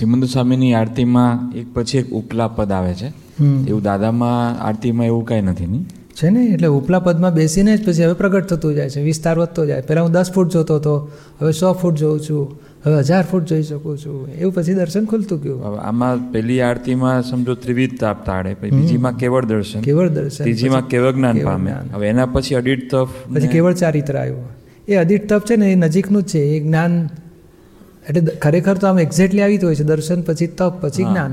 સિમંદ સ્વામીની આરતીમાં એક પછી એક ઉપલા પદ આવે છે. એવું દાદામાં આરતીમાં એવું કાંઈ નથી નહીં છે ને? એટલે ઉપલા પદમાં બેસીને જ પછી હવે પ્રગટ થતું જાય છે વિસ્તાર વધતો જાય. પહેલાં હું દસ ફૂટ જોતો હતો હવે સો ફૂટ જોઉં છું હવે હજાર ફૂટ જોઈ શકું છું. એવું પછી દર્શન ખુલતું ગયું. હવે આમાં પહેલી આરતીમાં સમજો ત્રિવિધ તાપ તાળે પછી બીજીમાં કેવળ દર્શન કેવળ દર્શન ત્રીજીમાં કેવળ જ્ઞાન પામે હવે એના પછી અડીટ તપ પછી કેવળ ચારિત્ર આવ્યું. એ અડિટ તપ છે ને એ નજીકનું જ છે એ જ્ઞાન એટલે ખરેખર તો આમ એક્ઝેક્ટલી આવી હોય છે. દર્શન પછી તપ પછી જ્ઞાન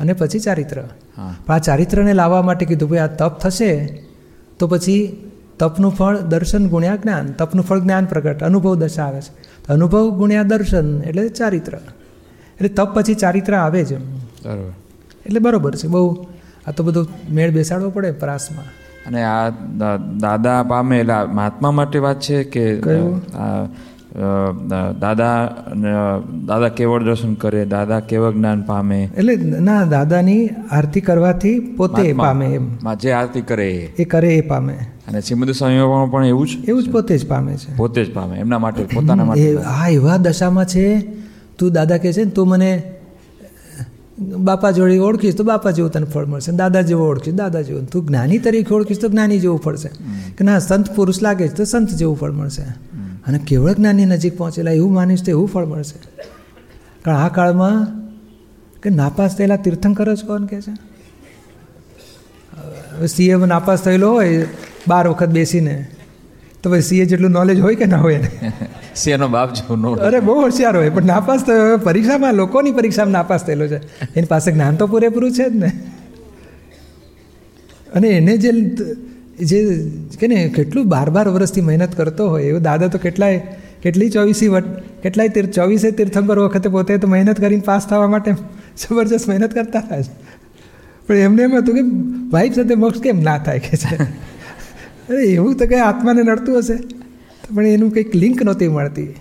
અને પછી ચારિત્ર. હા. પણ આ ચારિત્રને લાવવા માટે કીધું ભાઈ આ તપ થશે તો પછી તપનું ફળ દર્શન ગુણ્યા જ્ઞાન તપનું ફળ જ્ઞાન પ્રગટ. અનુભવ દશા આવે છે. તો અનુભવ ગુણ્યા દર્શન એટલે ચારિત્ર. એટલે તપ પછી ચારિત્ર આવે છે બરોબર. એટલે બરોબર છે. બહુ આ તો બધું મેળ બેસાડવો પડે પ્રાસમાં. અને આ દાદા પામે એટલે મહાત્મા માટે વાત છે કે કયું? દાદા દાદા કેવળ દર્શન કરે દાદા કેવળ જ્ઞાન પામે? એટલે ના દાદાની આરતી કરવાથી પોતે પામે એમ. માં જે આરતી કરે એ. કરે એ પામે. અને શ્રીમદ સ્વામી પણ એવું જ? એવું જ પોતે જ પામે છે. પોતે જ પામે એમના માટે પોતાના માટે આ એવા દશામાં છે તું દાદા કહે છે ને તું મને બાપા જોડે ઓળખીશ તો બાપા જેવું તને ફળ મળશે. દાદા જેવો ઓળખીશ દાદા જેવું. તું જ્ઞાની તરીકે ઓળખીશ તો જ્ઞાની જેવું ફળશે. કે ના સંત પુરુષ લાગે છે તો સંત જેવું ફળ મળશે. અને કેવળ જ્ઞાનની નજીક પહોંચેલા એવું માનીશ તો એવું ફળ મળશે. કારણ આ કાળમાં કે નાપાસ થયેલા તીર્થંકર જ કોણ કહે છે? હવે સીએ નાપાસ થયેલો હોય બાર વખત બેસીને તો ભાઈ સીએ જેટલું નોલેજ હોય કે ના હોય એને? શેનો બાપ જેવું અરે બહુ હોશિયાર હોય પણ નાપાસ થયો પરીક્ષામાં લોકોની પરીક્ષામાં નાપાસ થયેલો છે. એની પાસે જ્ઞાન તો પૂરેપૂરું છે જ ને. અને એને જે જે કે ને, કેટલું બાર બાર વર્ષથી મહેનત કરતો હોય, એવો દાદા તો કેટલાય, કેટલી ચોવીસી વટ, કેટલાય તીર્થ, ચોવીસે તીર્થંકર વખતે પોતે તો મહેનત કરીને પાસ થવા માટે જબરજસ્ત મહેનત કરતા હતા પણ એમને એમ હતું કે વાઈફ સાથે મોક્ષ કેમ ના થાય? કે છે. અરે, એવું તો કંઈ આત્માને નડતું હશે. પણ એનું કંઈક લિંક નહોતી મળતી.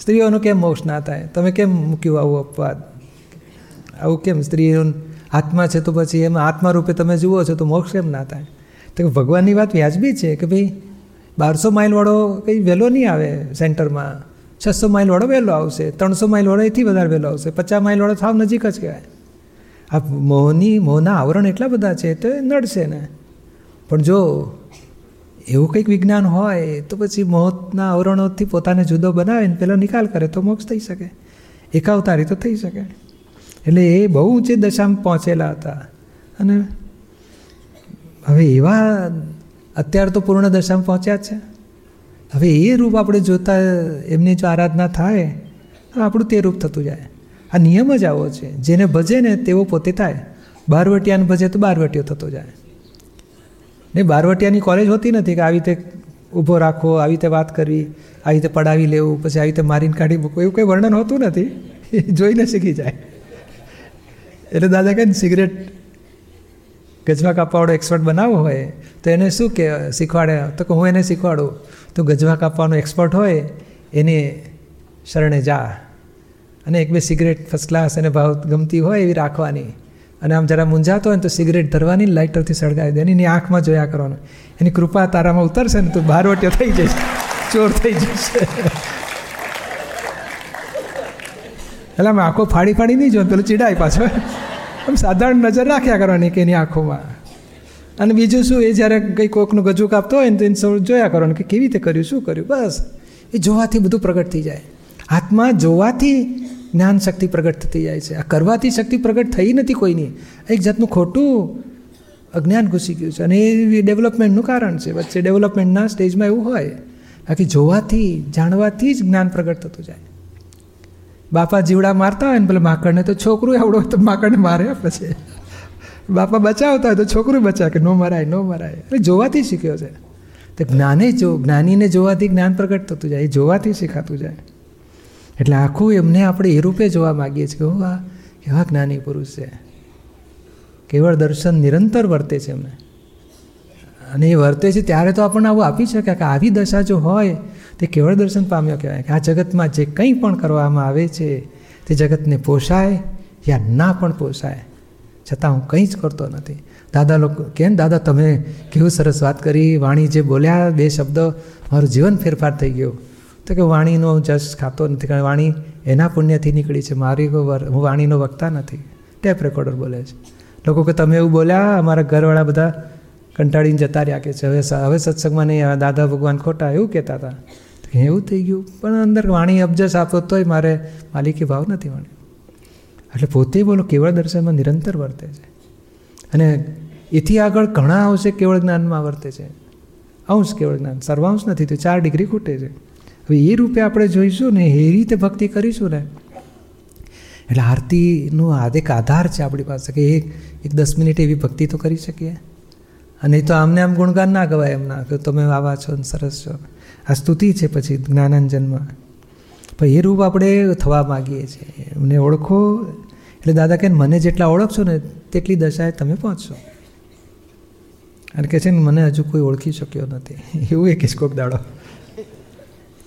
સ્ત્રીઓનો કેમ મોક્ષ ના થાય? તમે કેમ મૂક્યું આવું અપવાદ? આવું કેમ? સ્ત્રીઓ આત્મા છે તો પછી એમાં આત્મા રૂપે તમે જુઓ છો તો મોક્ષ કેમ ના થાય? તો ભગવાનની વાત વ્યાજબી છે કે ભાઈ બારસો માઇલવાળો કંઈ વહેલો નહીં આવે સેન્ટરમાં? છસો માઇલવાળો વહેલો આવશે, ત્રણસો માઇલવાળો એથી વધારે વહેલો આવશે, પચાસ માઇલવાળો સાવ નજીક જ કહેવાય. આ મોહની, મોહના આવરણ એટલા બધા છે તો નડશે ને. પણ જો એવું કંઈક વિજ્ઞાન હોય તો પછી મોહના આવરણોથી પોતાને જુદો બનાવે ને પેલો નિકાલ કરે તો મોક્ષ થઈ શકે. એકાવતારી તો થઈ શકે. એટલે એ બહુ ઊંચી દશામાં પહોંચેલા હતા. અને હવે એવા અત્યારે તો પૂર્ણ દશામાં પહોંચ્યા છે. હવે એ રૂપ આપણે જોતા એમની જો આરાધના થાય, તો આપણું તે રૂપ થતું જાય. આ નિયમ જ આવો છે. જેને ભજે ને તેવો પોતે થાય. બારવટિયાને ભજે તો બારવટીયો થતો જાય. ને બારવટિયાની કોલેજ હોતી નથી કે આવી રીતે ઊભો રાખો, આવી રીતે વાત કરવી, આવી રીતે પડાવી લેવું, પછી આવી રીતે મારીને કાઢી મૂકવું. એવું કંઈ વર્ણન હોતું નથી. એ જોઈને શીખી જાય. એટલે દાદા કહે સિગરેટ ગજવા કાપવાવાળો એક્સપર્ટ બનાવવો હોય, તો એને શું કે, શીખવાડે? તો કે હું એને શીખવાડું. તો ગજવા કાપવાનો એક્સપર્ટ હોય, એને શરણે જા. અને એક બે સિગરેટ ફર્સ્ટ ક્લાસ એને ભાવ ગમતી હોય એવી રાખવાની. અને આમ જરા મૂંઝાતો હોય ને તો સિગરેટ ધરવાની લાઇટરથી સળગાવી દે એની આંખમાં જોયા કરવાનું. એની કૃપા તારામાં ઉતરશે ને તો બારવટીઓ થઈ જશે. ચોર થઈ જશે. એટલે આમ આંખો ફાડી ફાડી નહીં જોવાનું પેલું ચીડાય પાછો. આમ સાધારણ નજર રાખ્યા કરવાની કે એની આંખોમાં. અને બીજું શું, એ જ્યારે કંઈ કોકનું ગજુ કાપતો હોય ને તો એને સૌ જોયા કરવાનું કે કેવી રીતે કર્યું, શું કર્યું, બસ. એ જોવાથી બધું પ્રગટ થઈ જાય. હાથમાં જોવાથી જ્ઞાન શક્તિ પ્રગટ થતી જાય છે. આ કરવાથી શક્તિ પ્રગટ થઈ નથી કોઈની. એક જાતનું ખોટું અજ્ઞાન ઘૂસી ગયું છે. અને એ ડેવલપમેન્ટનું કારણ છે. વચ્ચે ડેવલપમેન્ટના સ્ટેજમાં એવું હોય. બાકી જોવાથી, જાણવાથી જ જ્ઞાન પ્રગટ થતું જાય. બાપા જીવડા મારતા હોય ને પેલા માકડને તો છોકરું આવડો તો માકડને મારે પછી. બાપા બચાવતા હોય તો છોકરું બચાવે કે નો મરાય નો મરાય. એટલે જોવાથી શીખ્યો છે. તો જ્ઞાને જો, જ્ઞાનીને જોવાથી જ્ઞાન પ્રગટ થતું જાય, એ જોવાથી શીખાતું જાય. એટલે આખું એમને આપણે એ રૂપે જોવા માગીએ છીએ કે હું આ કેવા જ્ઞાની પુરુષ છે. કેવળ દર્શન નિરંતર વર્તે છે એમને. અને એ વર્તે છે ત્યારે તો આપણને આવું આપી શકે કે આવી દશા જો હોય તે કેવળ દર્શન પામ્યો કહેવાય કે આ જગતમાં જે કંઈ પણ કરવામાં આવે છે, તે જગતને પોષાય યા ના પણ પોષાય, છતાં હું કંઈ જ કરતો નથી. દાદા લોકો, કેમ દાદા તમે કેવું સરસ વાત કરી, વાણી જે બોલ્યા બે શબ્દ, મારું જીવન ફેરફાર થઈ ગયો. તો કે વાણીનો હું જશ ખાતો નથી, કારણ વાણી એના પુણ્યથી નીકળી છે, મારી હું વાણીનો વક્તા નથી. ટેપ રેકોર્ડર બોલે છે. લોકો કે તમે એવું બોલ્યા, અમારા ઘરવાળા બધા કંટાળીને જતા રહ્યા કે છે, હવે હવે સત્સંગમાં નહીં દાદા ભગવાન ખોટા એવું કહેતા હતા. એવું થઈ ગયું. પણ અંદર વાણી અબજસ આપતો તોય મારે માલિકી ભાવ નથી વાણી એટલે પોતે બોલો, કેવળ દર્શનમાં નિરંતર વર્તે છે. અને એથી આગળ ઘણા અંશે કેવળ જ્ઞાનમાં વર્તે છે. અંશ કેવળ જ્ઞાન, સર્વાંશ નથી, તો ચાર ડિગ્રી ખૂટે છે. હવે એ રૂપે આપણે જોઈશું ને, એ રીતે ભક્તિ કરીશું ને, એટલે આરતીનો એક આધાર છે આપણી પાસે, કે એક એક દસ મિનિટ એવી ભક્તિ તો કરી શકીએ. અને તો આમને આમ ગુણગાન ના ગવાય એમના કે તમે આવા છો ને સરસ છો. આ સ્તુતિ છે પછી જ્ઞાનાંજનમાં. પણ એ રૂપ આપણે થવા માગીએ છીએ. એમને ઓળખો. એટલે દાદા કે મને જેટલા ઓળખશો ને તેટલી દશાએ તમે પહોંચશો. અને કહે છે ને, મને હજુ કોઈ ઓળખી શક્યો નથી. એવું એક કિસ્કોક દાડો.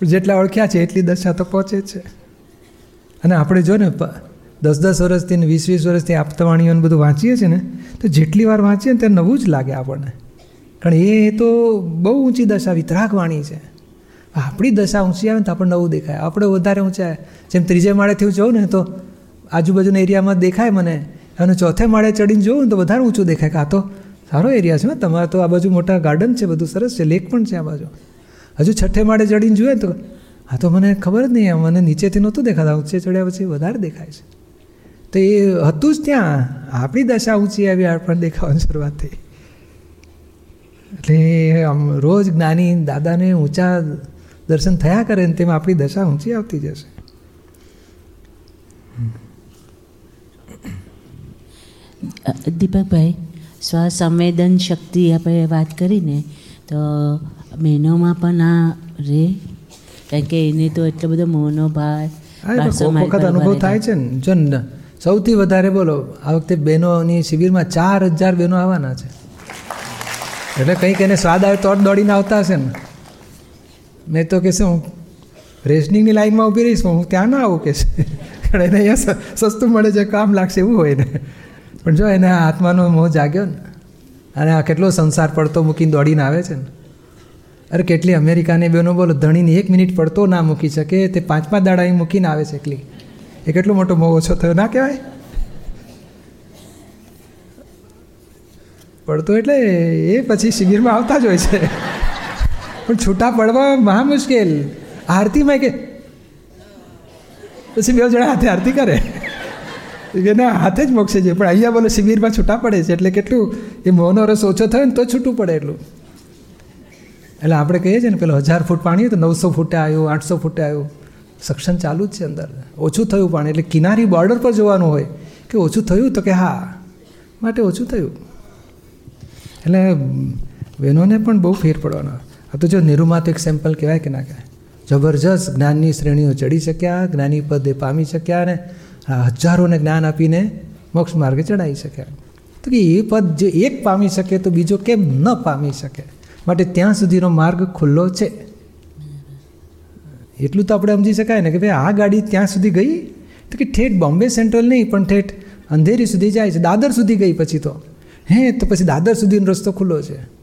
જેટલા ઓળખ્યા છે, એટલી દશા તો પહોંચે છે. અને આપણે જો ને દસ દસ વર્ષથી વીસ વીસ વર્ષથી આપતાવાણીઓને બધું વાંચીએ છીએ ને, તો જેટલી વાર વાંચીએ ને ત્યારે નવું જ લાગે આપણને. કારણ એ તો બહુ ઊંચી દશા વિતરાક વાણી છે આપણી દશા ઊંચી આવે ને તો આપણને નવું દેખાય. આપણે વધારે ઊંચા જેમ ત્રીજે માળેથી હું જાઉં ને, તો આજુબાજુના એરિયામાં દેખાય મને. અને ચોથે માળે ચડીને જોઉં ને તો વધારે ઊંચું દેખાય. કે તો સારો એરિયા છે તમારે તો આ બાજુ મોટા ગાર્ડન છે, બધું સરસ છે. લેક પણ છે આ બાજુ. હજુ છઠ્ઠે માળે ચડીને જોઈએ તો, આ તો મને ખબર જ નહીં. મને નીચેથી નહોતું દેખાતા. ઊંચે ચડ્યા પછી વધારે દેખાય છે. તો એ હતું જ ત્યાં. આપણી દશા ઊંચી આવી આપણને દેખાવાની શરૂઆત થઈ. એટલે આમ રોજ જ્ઞાની દાદાને ઊંચા દર્શન થયા કરે ને તેમાં આપણી દશા ઊંચી આવતી જશે. દીપકભાઈ સ્વસંવેદન શક્તિ આપણે વાત કરીને તો બહેનોમાં પણ આ રે? કારણ કે એને તો એટલો બધો મોહનો ભાર અનુભવ થાય છે ને. જો સૌથી વધારે બોલો, આ વખતે બહેનોની શિબિરમાં ચાર હજાર બહેનો આવવાના છે. એટલે કંઈક એને સ્વાદ આવે તો દોડીને આવતા હશે ને. મેં તો કહેશે હું રેશનિંગની લાઈનમાં ઊભી રહીશ હું ત્યાં ના આવું કહેશે એને અહીંયા સસ્તું મળે છે, કામ લાગશે એવું હોય ને. પણ જો એને આત્માનો મોહ જાગ્યો ને, અને આ કેટલો સંસાર પડતો મૂકીને દોડીને આવે છે ને. અરે કેટલી અમેરિકાની બેનો બોલો, ધણીને એક મિનિટ પડતો ના મૂકી શકે, તે પાંચ પાંચ દાડા મૂકીને આવે છે, એકલી. એ કેટલો મોટો મોહ ઓછો થયો? ના કહેવાય? પડતો એટલે એ પછી શિબિરમાં આવતા જ હોય છે. પણ છૂટા પડવા મહા મુશ્કેલ. આરતીમાં કે પછી બે જણા હાથે આરતી કરે. એના હાથે જ મોક્ષે છે. પણ અહીંયા બોલો શિબિરમાં છૂટા પડે છે. એટલે કેટલું એ મોહનો રસ ઓછો થયો ને તો છૂટું પડે એટલું. એટલે આપણે કહીએ છીએ ને, પેલો હજાર ફૂટ પાણી તો નવસો ફૂટે આવ્યું, આઠસો ફૂટે આવ્યું. સક્ષમ ચાલુ જ છે અંદર. ઓછું થયું પાણી, એટલે કિનારી બોર્ડર પર જવાનું હોય, કે ઓછું થયું તો કે હા, માટે ઓછું થયું. એટલે બહેનોને પણ બહુ ફેર પડવાનો. આ તો જો નિરૂમા તો એક સેમ્પલ કહેવાય કે ના કહેવાય. જબરજસ્ત જ્ઞાનની શ્રેણીઓ ચડી શક્યા, જ્ઞાની પદે પામી શક્યા અને હજારોને જ્ઞાન આપીને મોક્ષ માર્ગે ચડાવી શક્યા. તો કે એ પદ જે એક પામી શકે તો બીજો કેમ ન પામી શકે? માટે ત્યાં સુધીનો માર્ગ ખુલ્લો છે. એટલું તો આપણે સમજી શકાય ને કે ભાઈ આ ગાડી ત્યાં સુધી ગઈ? તો કે ઠેઠ બોમ્બે સેન્ટ્રલ નહીં, પણ ઠેઠ અંધેરી સુધી જાય છે. દાદર સુધી ગઈ પછી તો. હે, તો પછી દાદર સુધીનો રસ્તો ખુલ્લો છે.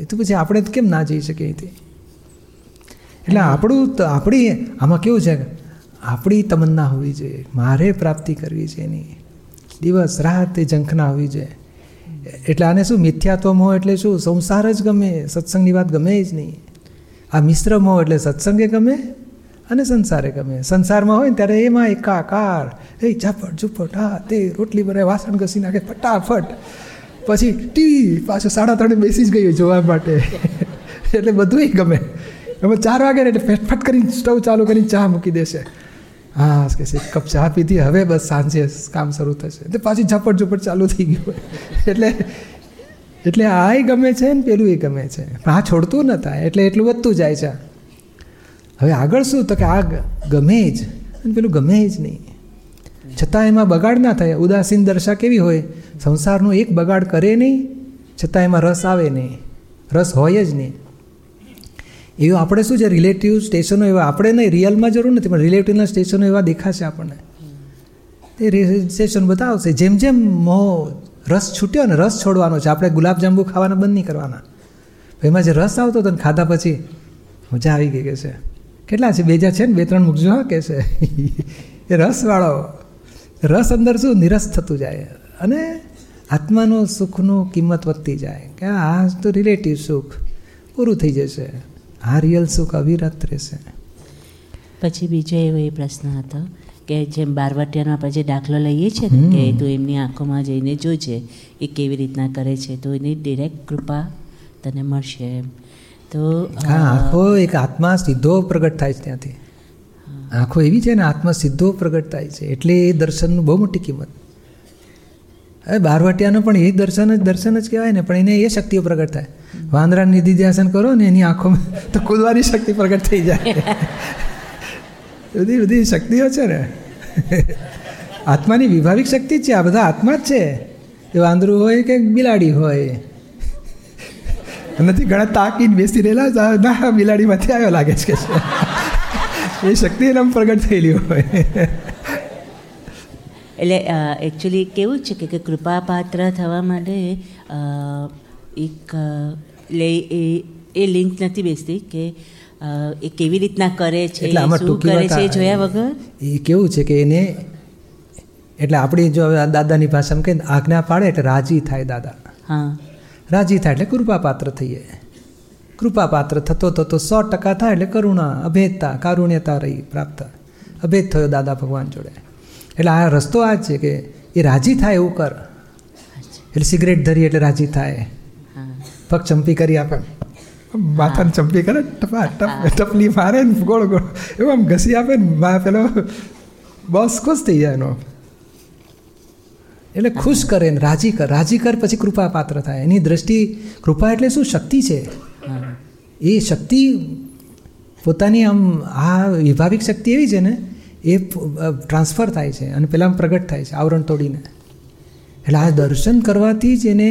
એ તો પછી આપણે કેમ ના જઈ શકીએ અહીંથી? એટલે આપણું આપણી, આમાં કેવું છે આપણી તમન્ના હોવી જોઈએ. મારે પ્રાપ્તિ કરવી છે એની. દિવસ, રાત એ ઝંખના હોવી જોઈએ. એટલે આને શું, મિથ્યાત્વમ હોય એટલે શું? સંસાર જ ગમે, સત્સંગની વાત ગમે જ નહીં. આ મિશ્ર મોહ એટલે સત્સંગે ગમે અને સંસારે ગમે. સંસારમાં હોય ને ત્યારે એમાં એકાકાર એ ઝાપટ ઝુપટ, હા, તે રોટલી બનાવે વાસણ ઘસી નાખે, ફટાફટ. પછી ટીવી પાછો સાડા ત્રણે બેસી જ ગયું જોવા માટે. એટલે બધું ગમે. હવે ચાર વાગે એટલે ફટફટ કરીને સ્ટવ ચાલુ કરીને ચા મૂકી દેશે. હા, કે છે કપ ચા પીધી, હવે બસ સાંજે કામ શરૂ થશે. એટલે પાછી ઝપટ ઝપટ ચાલુ થઈ ગયું. એટલે એટલે આ ગમે છે ને પેલું એ ગમે છે. પણ આ છોડતું ન થાય, એટલે એટલું વધતું જાય છે. હવે આગળ શું? તો કે આ ગમે જ. અને પેલું ગમે જ નહીં. છતાં એમાં બગાડ ના થાય. ઉદાસીન દર્શા કેવી હોય? સંસારનું એક બગાડ કરે નહીં, છતાં એમાં રસ આવે નહીં. રસ હોય જ નહીં. એવું આપણે શું છે? રિલેટિવ સ્ટેશનો એવા આપણે નહીં. રિયલમાં જરૂર નથી, પણ રિલેટિવના સ્ટેશનો એવા દેખાશે આપણને. તે સ્ટેશન બતાવશે. જેમ જેમ મો રસ છૂટ્યો ને રસ છોડવાનો છે. આપણે ગુલાબજાંબુ ખાવાના બંધ નહીં કરવાના. એમાં જે રસ આવતો હતો ને ખાધા પછી મજા આવી ગઈ કે છે. કેટલા છે? બેજા છે ને? બે ત્રણ મૂકજો, હા, કે છે. એ રસવાળો. રસ અંદર શું? નિરસ થતું જાય. અને આત્માનો સુખનું કિંમત વધતી જાય. કે આ તો રિલેટિવ સુખ. પૂરું થઈ જશે. આ રિયલ સુખ અવિરત રહેશે. પછી બીજો એવો એ પ્રશ્ન હતો. કે જેમ બારવટિયાનો આપણે જે દાખલો લઈએ છીએ ને કે તું એમની આંખોમાં જઈને જોજે એ કેવી રીતના કરે છે તો એની ડિરેક્ટ કૃપા તને મળશે એમ. તો હા આંખો એક આત્મા સીધો પ્રગટ થાય છે ત્યાંથી. આંખો એવી છે ને આત્મા સીધો પ્રગટ થાય છે એટલે એ દર્શનનું બહુ મોટી કિંમત. હવે બારવટિયાનું પણ એ દર્શન જ દર્શન જ કહેવાય ને પણ એને એ શક્તિઓ પ્રગટ થાય. વાંદરા નિધિ ધ્યાસન કરો ને એની આંખોમાં તો કુદવાની શક્તિ પ્રગટ થઈ જાય. બધી બધી શક્તિઓ છે ને. આત્માની વિભાવિક શક્તિ છે, આ બધા આત્મા જ છે. એ વાંદરું હોય કે બિલાડી હોય. નથી ઘણા તાકીને બેસી રહેલા ના, બિલાડીમાંથી આવ્યો લાગે છે એ શક્તિ એના પ્રગટ થયેલી હોય. એટલે એકચ્યુઅલી કેવું છે કે કૃપાપાત્ર થવા માટે એક એટલે એ લિંક નથી બેસતી કે એ કેવી રીતના કરે છે એટલે આમાં શું ટૂંકી કરે છે જોયા વગર? એ કેવું છે કે એને એટલે આપણી જો દાદાની ભાષામાં કહીએ આજ્ઞા પાડે એટલે રાજી થાય દાદા. હા. રાજી થાય એટલે કૃપાપાત્ર થઈએ. કૃપાપાત્ર થતો થતો સો ટકા થાય એટલે કરુણા અભેદતા કારુણ્યતા રહી પ્રાપ્ત. અભેદ થયો દાદા ભગવાન જોડે. એટલે આ રસ્તો આ છે કે એ રાજી થાય એવું કર. એટલે સિગરેટ ધરી એટલે રાજી થાય. હા. પગ ચંપી કરી આપે. માથાને ચંપી કરે ટપા ટપ ટપલી મારે ને ગોળ ગોળ. એવું આમ ઘસી આપે ને મા પેલો બસ ખુશ થઈ જાય એનો. એટલે ખુશ કરે ને રાજી કર રાજી કર પછી કૃપા પાત્ર થાય. એની દ્રષ્ટિ કૃપા એટલે શું? શક્તિ છે. એ શક્તિ પોતાની આમ આ વિભાવિક શક્તિ એવી છે ને એ ટ્રાન્સફર થાય છે અને પેલામાં પ્રગટ થાય છે આવરણ તોડીને. એટલે આ દર્શન કરવાથી જ એને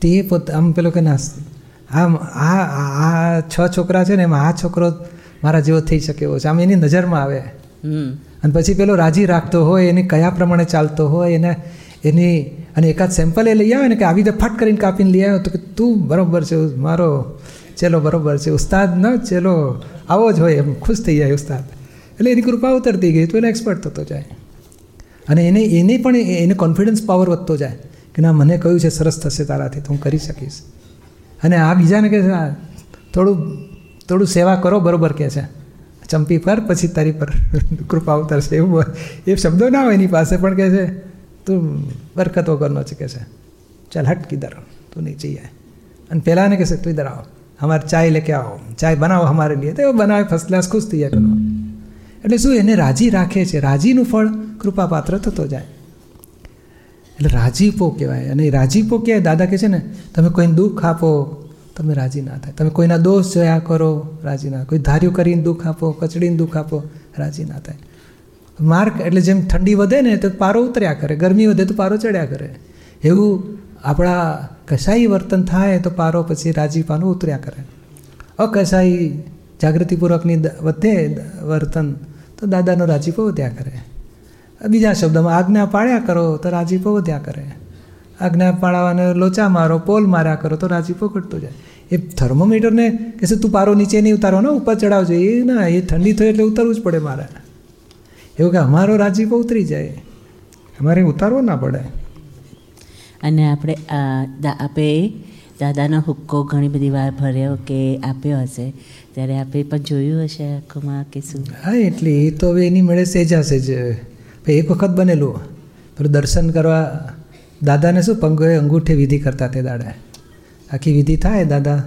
તે પોત આમ પેલો કે ના આમ આ આ- આ છ છોકરા છે ને એમાં આ છોકરો મારા જેવો થઈ શકે એવો છે. આમ એની નજરમાં આવે. અને પછી પેલો રાજી રાખતો હોય એને કયા પ્રમાણે ચાલતો હોય એને એની અને એકાદ સેમ્પલ એ લઈ આવે ને કે આવી રીતે ફટ કરીને કાપીને લઈ આવ્યો તો કે તું બરોબર છે મારો ચલો બરોબર છે ઉસ્તાદ ન ચેલો આવો જ હોય એમ ખુશ થઈ જાય ઉસ્તાદ. એટલે એની કૃપા ઉતરતી ગઈ તો એને એક્સપર્ટ થતો જાય. અને એને એને પણ એને કોન્ફિડન્સ પાવર વધતો જાય કે ના મને કહ્યું છે સરસ થશે તારાથી તો હું કરી શકીશ. અને આ બીજાને કહે છે થોડું થોડું સેવા કરો, બરાબર કહે છે. ચંપી પર, પછી તારી પર કૃપા ઉતરશે એવું એ શબ્દો ના હોય એની પાસે, પણ કહે છે, તું બરકત વગરનો છે કે છે. ચાલ, હટ કીધર તું નીચે આય. અને પહેલાંને કહેશે તું ઇધર આવો. અમારે ચાય લેકે આવો. ચાય બનાવો અમારે લીએ. તો બનાવે ફર્સ્ટ ક્લાસ ખુશ થઈ જાય એટલે શું એને રાજી રાખે છે? રાજીનું ફળ કૃપાપાત્ર થતો જાય. એટલે રાજીપો કહેવાય. અને રાજીપો કહેવાય દાદા કહે છે ને, તમે કોઈને દુઃખ આપો તમે રાજી ના થાય. તમે કોઈના દોષ જોયા કરો, રાજી ના કોઈ ધાર્યું કરીને દુઃખ આપો, કચડીને દુઃખ આપો, રાજી ના થાય. માર્ક એટલે જેમ ઠંડી વધે ને, તો પારો ઉતર્યા કરે. ગરમી વધે તો પારો ચડ્યા કરે. એવું આપણા કસાઈ વર્તન થાય તો પારો પછી રાજીપાનું ઉતર્યા કરે. અકસાઈ જાગૃતિપૂર્વકની વધે વર્તન, તો દાદાનો રાજીપો વધ્યા કરે. બીજા શબ્દમાં આજ્ઞા પાળ્યા કરો તો રાજીપો વધ્યા કરે. આજ્ઞા પાળવાને લોચા મારો પોલ માર્યા કરો તો રાજીપો ઘટતો જાય. એ થર્મોમીટરને કહેશે તું પારો નીચે નહીં ઉતારવાનો ઉપર ચડાવજો. એ ના એ ઠંડી થઈ એટલે ઉતરવું જ પડે મારે. એવું કે અમારો રાજીપો ઉતરી જાય. અમારે ઉતારવો ના પડે. અને આપણે આપે દાદાનો હુક્કો ઘણી બધી વાર ભર્યો કે આપ્યો હશે. ત્યારે આપે પણ જોયું હશે આંખોમાં કે શું? હા એટલે એ તો હવે એની મળે સેજા સેજ એક વખત બનેલું. પેલું દર્શન કરવા દાદાને શું પંગોએ અંગૂઠે વિધિ કરતા તે દાડે. આખી વિધિ થાય દાદા,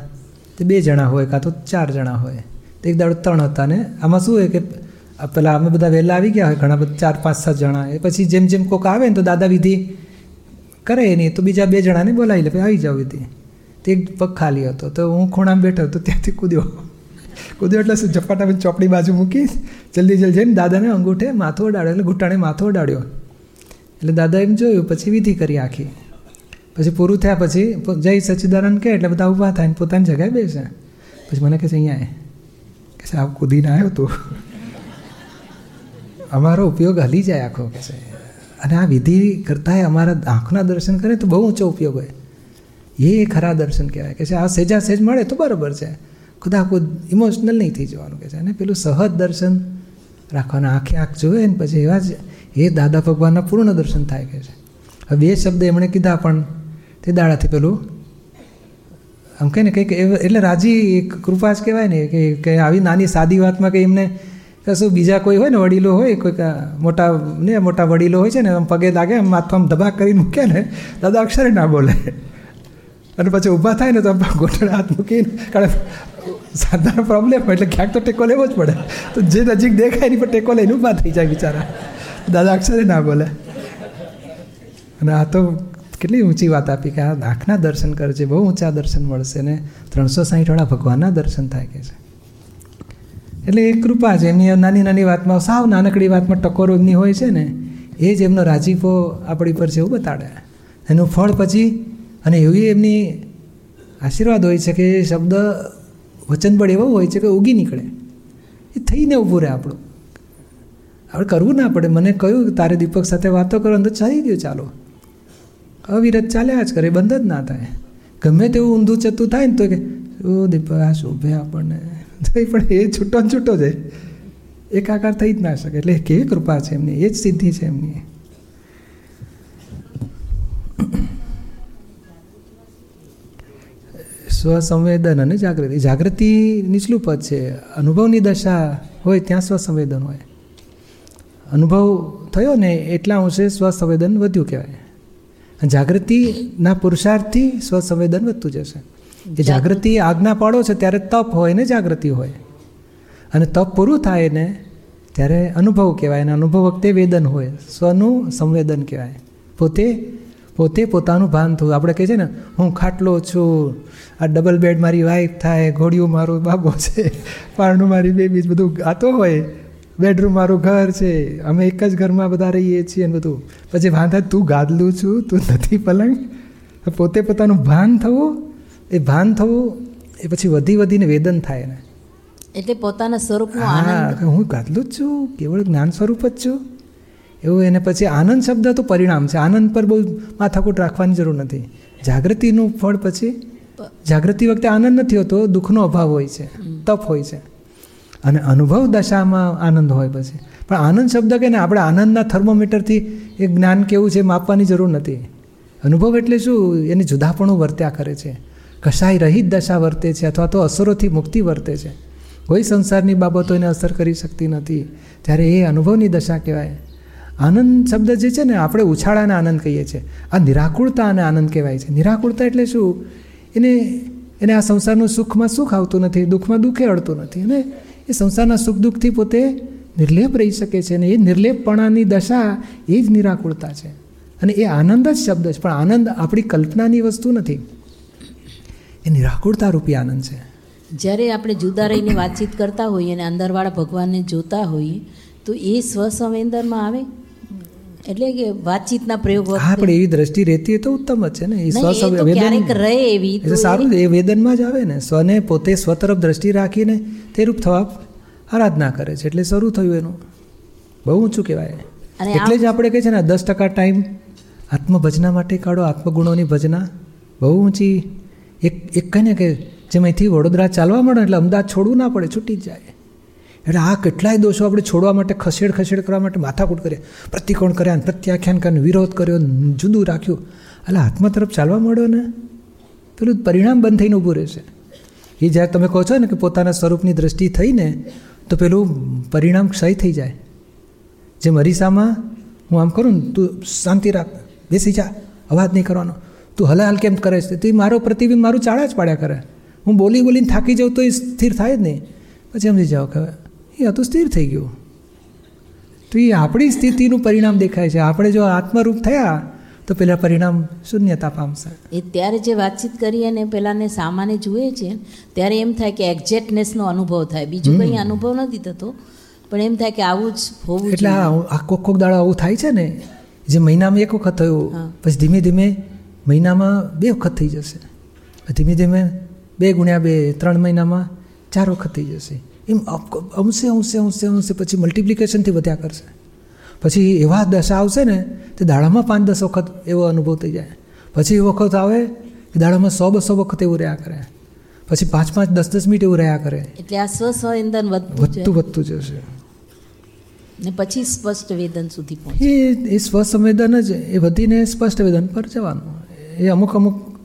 તે બે જણા હોય કાં તો ચાર જણા હોય. તો એક દાડો ત્રણ હતા ને. આમાં શું હોય કે પેલા અમે બધા વહેલા આવી ગયા હોય, ઘણા બધા ચાર, પાંચ, સાત જણા. એ પછી જેમ જેમ કોક આવે ને તો દાદા વિધિ કરે નહીં તો બીજા બે જણાને બોલાવી લે આવી જાઓ વિધિ. તે એક પગ ખાલી હતો. તો હું ખૂણામાં બેઠો તો ત્યાંથી કૂદ્યો. કૂદ્યો એટલે શું? ઝપાટામાં ચોપડી બાજુ મૂકી જલ્દી જલ્દી જઈને દાદાને અંગૂઠે માથું અડાડ્યો એટલે ઘૂંટાણે માથું અડાડ્યો એટલે દાદા એમ જોયું, પછી વિધિ કરી આખી. પછી પૂરું થયા પછી જઈ સચ્ચિદાનંદ કહે, એટલે બધા ઊભા થાય પોતાની જગ્યાએ બેસે. પછી મને કહે છે, અહીંયા કે છે આ કૂદીને આવ્યો તું. અમારો ઉપયોગ હલી જાય આખો, કે છે. અને આ વિધિ કરતાંય અમારા આંખના દર્શન કરે તો બહુ ઊંચો ઉપયોગ હોય. એ ખરા દર્શન કહેવાય. કે છે, આ સેજા સેજ મળે તો બરાબર છે. ખુદા ખુદ ઇમોશનલ નહીં થઈ જવાનું કે છે. અને પેલું સહજ દર્શન રાખવાના આંખે આંખ જોવે ને પછી એવા જ એ દાદા ભગવાનના પૂર્ણ દર્શન થાય કે છે. હવે બે શબ્દ એમણે કીધા પણ તે દાડાથી પેલું આમ કહે ને કંઈક એટલે રાજી કૃપા જ કહેવાય ને કે આવી નાની સાદી વાતમાં કે એમને કશું બીજા કોઈ હોય ને વડીલો હોય, કોઈક મોટા, ને મોટા વડીલો હોય છે ને આમ પગે લાગે, આમ માથું આમ ધબાક કરીને મૂકે ને, દાદા અક્ષરે ના બોલે. અને પછી ઊભા થાય ને તો ગોઠણ હાથ મૂકીને કારણ સાધારણ પ્રોબ્લેમ એટલે ક્યાંક તો ટેકો લેવો જ પડે. તો જે નજીક દેખાય એની પર ટેકો લઈને ઊભા થઈ જાય બિચારા. દાદા અક્ષરે ના બોલે. અને આ તો કેટલી ઊંચી વાત આપી કે આ આંખના દર્શન કરે છે, બહુ ઊંચા દર્શન મળશે ને ત્રણસો સાહીઠવાળા ભગવાનના દર્શન થાય કે છે. એટલે એ કૃપા છે, એમની નાની નાની વાતમાં, સાવ નાનકડી વાતમાં ટકોરો એમની હોય છે ને, એ જ એમનો રાજીપો આપણી પર છે એવું બતાડે. એનું ફળ પછી, અને એવી એમની આશીર્વાદ હોય છે કે એ શબ્દ પણ એવો હોય છે કે ઉગી નીકળે. એ થઈને ઊભું રહે આપણું. આપણે કરવું ના પડે. મને કહ્યું તારે દીપક સાથે વાતો કરો તો ચાલી ગયું ચાલો. અવિરત ચાલ્યા જ કરે. બંધ જ ના થાય. ગમે તેવું ઊંધું ચતું થાય ને તો કે શું દીપક, આ શોભે આપણને. થઈ પણ એ છૂટો છૂટો છે એકાકાર થઈ જ ના શકે. એટલે કેવી કૃપા છે એમની. એ જ સિદ્ધિ છે એમની. સ્વસંવેદન અને જાગૃતિ. જાગૃતિ નીચલું પદ છે. અનુભવની દશા હોય ત્યાં સ્વસંવેદન હોય. અનુભવ થયો ને એટલા અંશે સ્વસંવેદન વધ્યું કહેવાય. જાગૃતિના પુરુષાર્થથી સ્વસંવેદન વધતું જશે. એ જાગૃતિ આજ્ઞા પાડો છે ત્યારે તપ હોય ને જાગૃતિ હોય. અને તપ પૂરું થાય ને ત્યારે અનુભવ કહેવાય. અને અનુભવ વખતે વેદન હોય. સ્વનું સંવેદન કહેવાય. પોતે પોતે પોતાનું ભાન થયું આપણે કહે છે ને હું ખાટલો છું. આ ડબલ બેડ મારી વાઈફ થાય ઘોડિયું મારું બાબો છે પારણું મારી બેબી બધું ગાતો હોય. બેડરૂમ મારું ઘર છે. અમે એક જ ઘરમાં બધા રહીએ છીએ અને બધું. પછી ભાન થાય તું ગાદલું છું તું નથી પલંગ. પોતે પોતાનું ભાન થવું એ ભાન થવું એ પછી વધી વધીને વેદન થાય ને એટલે પોતાના સ્વરૂપનો આનંદ. હું ગાદલું જ છું કેવળ જ્ઞાન સ્વરૂપ જ છું. એવું એને પછી આનંદ શબ્દ તો પરિણામ છે. આનંદ પર બહુ માથાકૂટ રાખવાની જરૂર નથી. જાગૃતિનું ફળ પછી જાગૃતિ વખતે આનંદ નથી હોતો, દુઃખનો અભાવ હોય છે, તપ હોય છે. અને અનુભવ દશામાં આનંદ હોય પછી. પણ આનંદ શબ્દ કે ને આપણે આનંદના થર્મોમીટરથી એ જ્ઞાન કેવું છે માપવાની જરૂર નથી. અનુભવ એટલે શું? એને જુદાપણું વર્ત્યા કરે છે. કશાય રહિત દશા વર્તે છે અથવા તો અસરોથી મુક્તિ વર્તે છે. કોઈ સંસારની બાબતો એને અસર કરી શકતી નથી. ત્યારે એ અનુભવની દશા કહેવાય. આનંદ શબ્દ જે છે ને આપણે ઉછાળાને આનંદ કહીએ છીએ. આ નિરાકુળતા અને આનંદ કહેવાય છે. નિરાકુળતા એટલે શું? એને એને આ સંસારનું સુખમાં સુખ આવતું નથી, દુઃખમાં દુઃખે અડતું નથી. અને એ સંસારના સુખ દુઃખથી પોતે નિર્લેપ રહી શકે છે અને એ નિર્લેપપણાની દશા એ જ નિરાકુળતા છે. અને એ આનંદ જ શબ્દ છે. પણ આનંદ આપણી કલ્પનાની વસ્તુ નથી. એ નિરાકુળતા રૂપી આનંદ છે. જ્યારે આપણે જુદા રહીને વાતચીત કરતા હોઈએ અને અંદરવાળા ભગવાનને જોતા હોઈએ, તો એ સ્વસંવેદનમાં આવે? એટલે કે વાતચીતના પ્રયોગ હા પણ એવી દ્રષ્ટિ રહેતી હોય તો ઉત્તમ જ છે ને. એ ક્યારેક રહે એવી એટલે સારું એ વેદનમાં જ આવે ને. સ્વને પોતે સ્વ તરફ દ્રષ્ટિ રાખીને તે રૂપ થવા આરાધના કરે છે. એટલે શરૂ થયું એનું. બહુ ઊંચું કહેવાય. એટલે જ આપણે કહે છે ને દસ ટકા ટાઈમ આત્મભજના માટે કાઢો. આત્મગુણોની ભજના. બહુ ઊંચી. એક એક કહે ને કે જેમ અહીંથી વડોદરા ચાલવા મળે એટલે અમદાવાદ છોડવું ના પડે છૂટી જ જાય. એટલે આ કેટલાય દોષો આપણે છોડવા માટે, ખસેડ ખસેડ કરવા માટે માથાકૂટ કરે પ્રતિકોણ કર્યા પ્રત્યાખ્યાન કર્યા વિરોધ કર્યો જુદું રાખ્યું. એટલે આત્મા તરફ ચાલવા મળ્યો ને પેલું પરિણામ બંધ થઈને ઊભું રહેશે. એ જ્યારે તમે કહો છો ને કે પોતાના સ્વરૂપની દ્રષ્ટિ થઈને, તો પેલું પરિણામ ક્ષય થઈ જાય. જેમ અરીસામાં હું આમ કરું ને, તું શાંતિ રાખ, બેસી જા, અવાજ નહીં કરવાનો. તું હલાલ કેમ કરે છે? તો મારો પ્રતિબિંબ મારું ચાળા જ પાડ્યા કરે. હું બોલી બોલીને થાકી જાઉં તો એ સ્થિર થાય જ નહીં. પછી સમજી જાઓ કે એ હતું સ્થિર થઈ ગયું. તો એ આપણી સ્થિતિનું પરિણામ દેખાય છે. આપણે જો આત્મરૂપ થયા તો પેલા પરિણામ શૂન્યતા પામશે. એ ત્યારે જે વાતચીત કરી અને પેલાને સામાન્ય જુએ છે ત્યારે એમ થાય કે એક્ઝેક્ટનેસનો અનુભવ થાય. બીજું કંઈ અનુભવ નથી થતો પણ એમ થાય કે આવું જ હોવું એટલે આ કોક કોક દાડો આવું થાય છે ને જે મહિનામાં એક વખત થયું પછી ધીમે ધીમે મહિનામાં બે વખત થઈ જશે. ધીમે ધીમે બે ગુણ્યા બે ત્રણ મહિનામાં ચાર વખત થઈ જશે. એમ અંશે અંશે અંશે અંશે પછી મલ્ટિપ્લિકેશનથી વધ્યા કરશે. પછી એવા દશા આવશે ને તે દાડામાં પાંચ દસ વખત એવો અનુભવ થઈ જાય. પછી એ વખત આવે કે દાડામાં સો બસો વખત એવું રહ્યા કરે. પછી પાંચ પાંચ દસ દસ મિનિટ એવું રહ્યા કરે. એટલે આ સ્વસંવેદન વધતું ઇંધન વધતું વધતું જશે. ને પછી સ્પષ્ટ વેદન સુધી પહોંચે. એ એ સ્વસંવેદન જ એ વધીને સ્પષ્ટ વેદન પર જવાનું. એ અમુક અમુક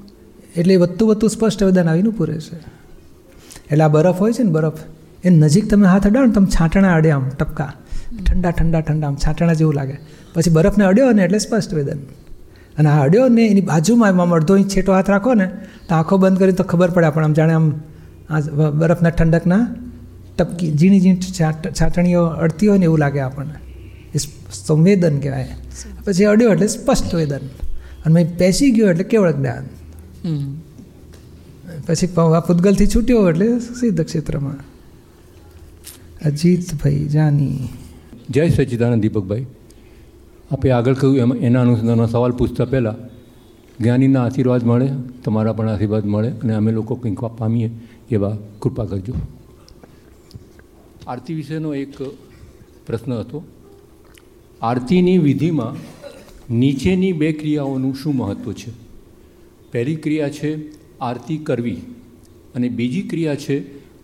એટલે વધતું વધતું સ્પષ્ટ વેદન આવીને પૂરે છે. એટલે આ બરફ હોય છે ને બરફ? એ નજીક તમે હાથ અડાડો ને તમે છાંટણા અડે આમ ટપકા. ઠંડા ઠંડા ઠંડા આમ છાંટણા જેવું લાગે. પછી બરફને અડ્યો ને એટલે સ્પષ્ટ વેદન અને આ અડ્યો ને એની બાજુમાં આમ અડધો ઇંચ છેટો હાથ રાખો ને તો આંખો બંધ કરી તો ખબર પડે પણ આમ જાણે આમ આ બરફના ઠંડકના ટપકી ઝીણી ઝીણી છાટ છાટણીઓ અડતી હોય ને એવું લાગે આપણને. એ સંવેદન કહેવાય. પછી અડ્યો એટલે સ્પષ્ટ વેદન અને મેં પેસી ગયો એટલે કેવળ જ્ઞાન. પછી પૂતગલથી છૂટ્યો એટલે સિદ્ધ ક્ષેત્રમાં. અજીતભાઈ જાની. જય સચ્ચિદાનંદ દીપકભાઈ. આપણે આગળ કહ્યું, એમાં એના અનુસંધાનનો સવાલ પૂછતા પહેલાં, જ્ઞાનીના આશીર્વાદ મળે, તમારા પણ આશીર્વાદ મળે, અને અમે લોકો કંઈક પામીએ એવા કૃપા કરજો. આરતી વિશેનો એક પ્રશ્ન હતો. આરતીની વિધિમાં નીચેની બે ક્રિયાઓનું શું મહત્ત્વ છે? પહેલી ક્રિયા છે આરતી કરવી, અને બીજી ક્રિયા છે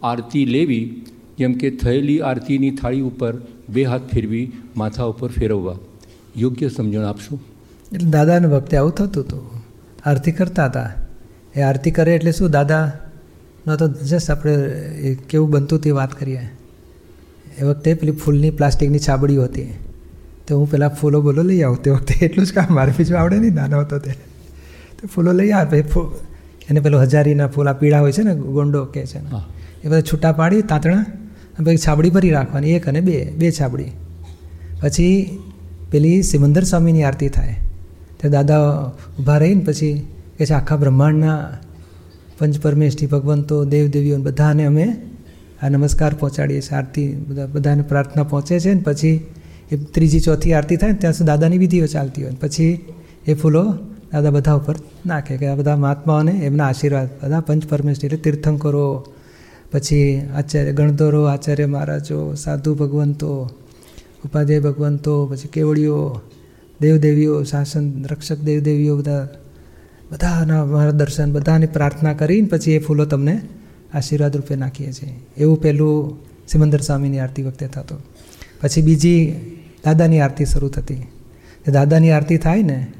આરતી લેવી જેમ કે થયેલી આરતીની થાળી ઉપર બે હાથ ફેરવી માથા ઉપર ફેરવવા. યોગ્ય સમજણ આપશો? એટલે દાદાને વખતે આવું થતું હતું. આરતી કરતા હતા. એ આરતી કરે એટલે શું દાદા? ન તો જસ્ટ આપણે કેવું બનતું તે વાત કરીએ. એ વખતે પેલી ફૂલની પ્લાસ્ટિકની છાબડીઓ હતી. તો હું પેલા ફૂલો બોલો લઈ આવું. તે વખતે એટલું જ કામ મારે. બીજું આવડે નહીં નાનો હતો તે. તો ફૂલો લઈ આવે. એને પેલું હજારીના ફૂલ આ પીળા હોય છે ને ગોંડો કે છે એ બધા છૂટા પાડી તાંતણા પછી છાબડી ભરી રાખવાની, એક અને બે બે છાબડી. પછી પેલી સિમંદર સ્વામીની આરતી થાય. તે દાદા ઊભા રહીને પછી કે છે, આખા બ્રહ્માંડના પંચપરમેષ્ઠી ભગવંતો, દેવદેવીઓ બધાને અમે આ નમસ્કાર પહોંચાડીએ છીએ. આરતી બધા, બધાને પ્રાર્થના પહોંચે છે ને પછી એ ત્રીજી, ચોથી આરતી થાય ને ત્યાં સુધી દાદાની વિધિઓ ચાલતી હોય પછી એ ફૂલો દાદા બધા ઉપર નાખે કે આ બધા મહાત્માઓને એમના આશીર્વાદ, બધા પંચપરમેષ્ઠી એટલે તીર્થંકરો પછી આચાર્ય ગણધરો, આચાર્ય મહારાજો, સાધુ ભગવંતો, ઉપાધ્યાય ભગવંતો, પછી કેવડીઓ, દેવદેવીઓ, શાસન રક્ષક દેવદેવીઓ બધા, બધાના મારા દર્શન, બધાની પ્રાર્થના કરીને પછી એ ફૂલો તમને આશીર્વાદ રૂપે નાખીએ છીએ. એવું પહેલું સિમંદર સ્વામીની આરતી વખતે થતું. પછી બીજી દાદાની આરતી શરૂ થતી. દાદાની આરતી થાય ને,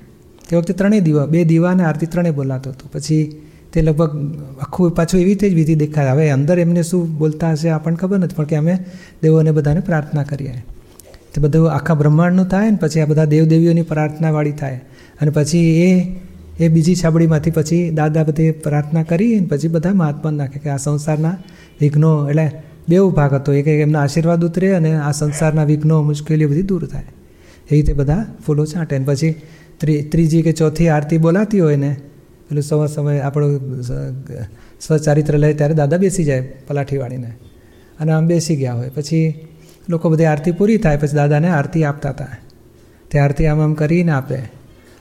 તે વખતે ત્રણેય દીવા, બે દીવા આરતી ત્રણેય બોલાતું હતું. પછી તે લગભગ આખું પાછું એવી રીતે જ વિધિ દેખાય. હવે અંદર એમને શું બોલતા હશે આપણને ખબર નથી, પણ કે અમે દેવોને બધાને પ્રાર્થના કરીએ. તે બધું આખા બ્રહ્માંડનું થાય ને પછી આ બધા દેવદેવીઓની પ્રાર્થનાવાળી થાય. અને પછી એ એ બીજી છાબડીમાંથી પછી દાદા બધી પ્રાર્થના કરી અને પછી બધા મહાત્મા નાખે કે આ સંસારના વિઘ્નો, એટલે બેઉ ભાગ હતો. એક કે એમના આશીર્વાદ ઉતરે અને આ સંસારના વિઘ્નો, મુશ્કેલીઓ બધી દૂર થાય. એ રીતે બધા ફૂલો છાંટે અને પછી ત્રી, ત્રીજી કે ચોથી આરતી બોલાતી હોય ને પેલું સવાર સમય આપણું સ્વચારિત્ર લે ત્યારે દાદા બેસી જાય પલાઠી વાળીને અને આમ બેસી ગયા હોય. પછી લોકો બધી આરતી પૂરી થાય, પછી દાદાને આરતી આપતા હતા. તે આરતી આમ આમ કરીને આપે.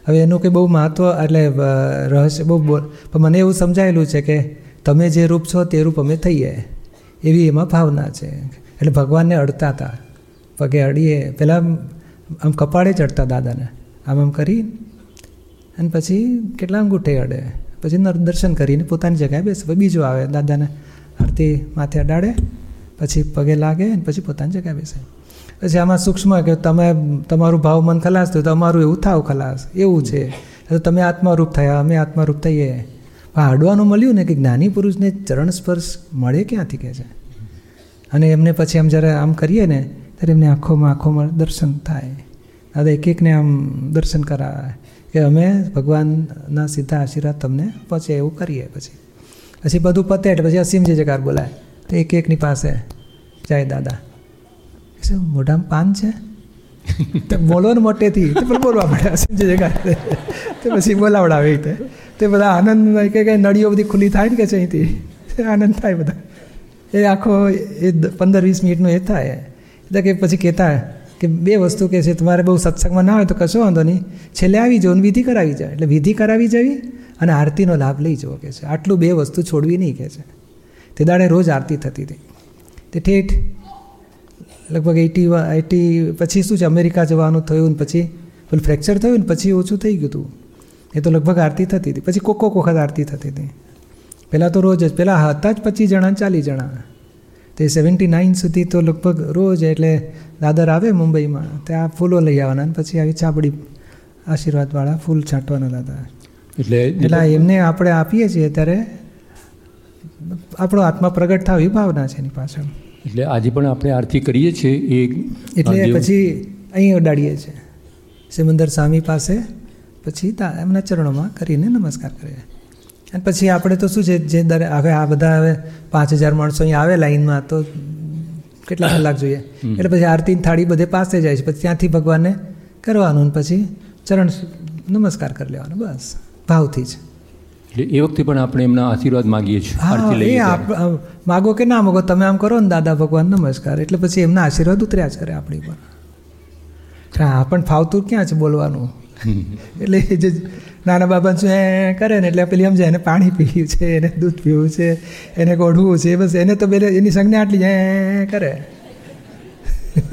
હવે એનું કંઈ બહુ મહત્ત્વ એટલે રહસ્ય બહુ પણ મને એવું સમજાયેલું છે કે તમે જે રૂપ છો તે રૂપ અમે થઈએ. એવી એમાં ભાવના છે. એટલે ભગવાનને અડતા હતા. પગે અડીએ. પહેલાં આમ કપાળે ચડતા દાદાને. આમ આમ કરી અને પછી કેટલા અંગૂઠે અડે? પછી દર્શન કરીને પોતાની જગ્યાએ બેસે. પછી બીજો આવે, દાદાને આરતી માથે અડાડે, પછી પગે લાગે અને પછી પોતાની જગ્યાએ બેસે. પછી આમાં સૂક્ષ્મ કે તમે, તમારું ભાવ મન ખલાસ થયું, તો અમારું એવું થાવ ખલાસ. એવું છે. તો તમે આત્મારૂપ થયા, અમે આત્મારૂપ થઈએ. પણ હાડવાનું મળ્યું ને કે જ્ઞાની પુરુષને ચરણ સ્પર્શ મળે ક્યાંથી કહે છે? અને એમને પછી આમ જ્યારે આમ કરીએ ને, ત્યારે એમને આંખોમાં આંખોમાં દર્શન થાય. દાદા એક એકને આમ દર્શન કરાવે કે અમે ભગવાનના સીધા આશીર્વાદ તમને પહોંચે એવું કરીએ પછી. પછી બધું પતે એટલે પછી અસીમ જગાર બોલાય. તો એક એકની પાસે જાય દાદા. શું, મોઢામાં પાન છે? તો બોલો ને મોટેથી. તો પણ બોલવા પડે અસીમ જે જગાર તો પછી બોલાવડાવે રીતે તે. બધા આનંદ કે કંઈ નળીઓ બધી ખુલ્લી થાય ને કે છે અહીંથી? આનંદ થાય બધા. એ આખો એ પંદર વીસ મિનિટનો એ થાય. એટલે કે પછી કહેતા કે બે વસ્તુ કે છે, તમારે બહુ સત્સંગમાં ના હોય તો કશો વાંધો નહીં. છેલ્લે આવી જવું વિધિ કરાવી જાય. એટલે વિધિ કરાવી જવી અને આરતીનો લાભ લઈ જવો કે છે. આટલું બે વસ્તુ છોડવી નહીં કે છે. તે દાડે રોજ આરતી થતી હતી. તે ઠેઠ લગભગ એટી એટી પછી શું છે, અમેરિકા જવાનું થયું ને પછી પેલું ફ્રેક્ચર થયું ને પછી ઓછું થઈ ગયું હતું. એ તો લગભગ આરતી થતી હતી. પછી કોક કોક વખત આરતી થતી હતી. પહેલાં તો રોજ જ, પહેલાં હતા જ પચીસ જણા ચાલીસ જણા. તે સેવન્ટી નાઇન સુધી તો લગભગ રોજ એટલે દાદર આવે મુંબઈમાં ત્યાં ફૂલો લઈ આવવાના અને પછી આવી ચાબડી આશીર્વાદવાળા ફૂલ છાંટવાના દાદા. એટલે એટલે એમને આપણે આપીએ છીએ ત્યારે આપણો આત્મા પ્રગટ થાય એવી ભાવના છે એની પાછળ. એટલે આજે પણ આપણે આરતી કરીએ છીએ એ એટલે પછી અહીં ઉડાડીએ છીએ. સિમંદર સ્વામી પાસે પછી એમના ચરણોમાં કરીને નમસ્કાર કરીએ. અને પછી આપણે તો શું છે જે દર હવે આ બધા હવે પાંચ હજાર માણસો અહીંયા આવે લાઈનમાં તો કેટલા કલાક જોઈએ. એટલે પછી આરતીની થાળી બધે પાસે જાય છે પછી ત્યાંથી ભગવાનને કરવાનું અને પછી ચરણ નમસ્કાર કરી લેવાનો બસ. ભાવથી જ. એટલે એ વખતે પણ આપણે એમના આશીર્વાદ માગીએ છીએ એ. માગો કે ના માગો તમે આમ કરો ને દાદા ભગવાન નમસ્કાર. એટલે પછી એમના આશીર્વાદ ઉતર્યા છે કરે આપણી પર. હા પણ ફાવતું ક્યાં છે બોલવાનું? એટલે જે નાના બાબા શું એ કરે ને એટલે પેલી સમજે એને પાણી પીવું છે, એને દૂધ પીવું છે, એને ગોઢવું છે બસ એને તો પેલે એની સંજ્ઞા આટલી એ કરે.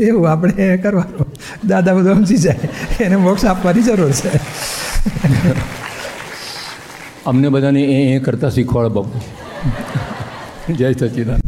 એવું આપણે કરવાનું. દાદા બધું સમજી જાય. એને મોક્ષ આપવાની જરૂર છે. અમને બધાને એ કરતા શીખવાડ બાપુ. જય સચિદાન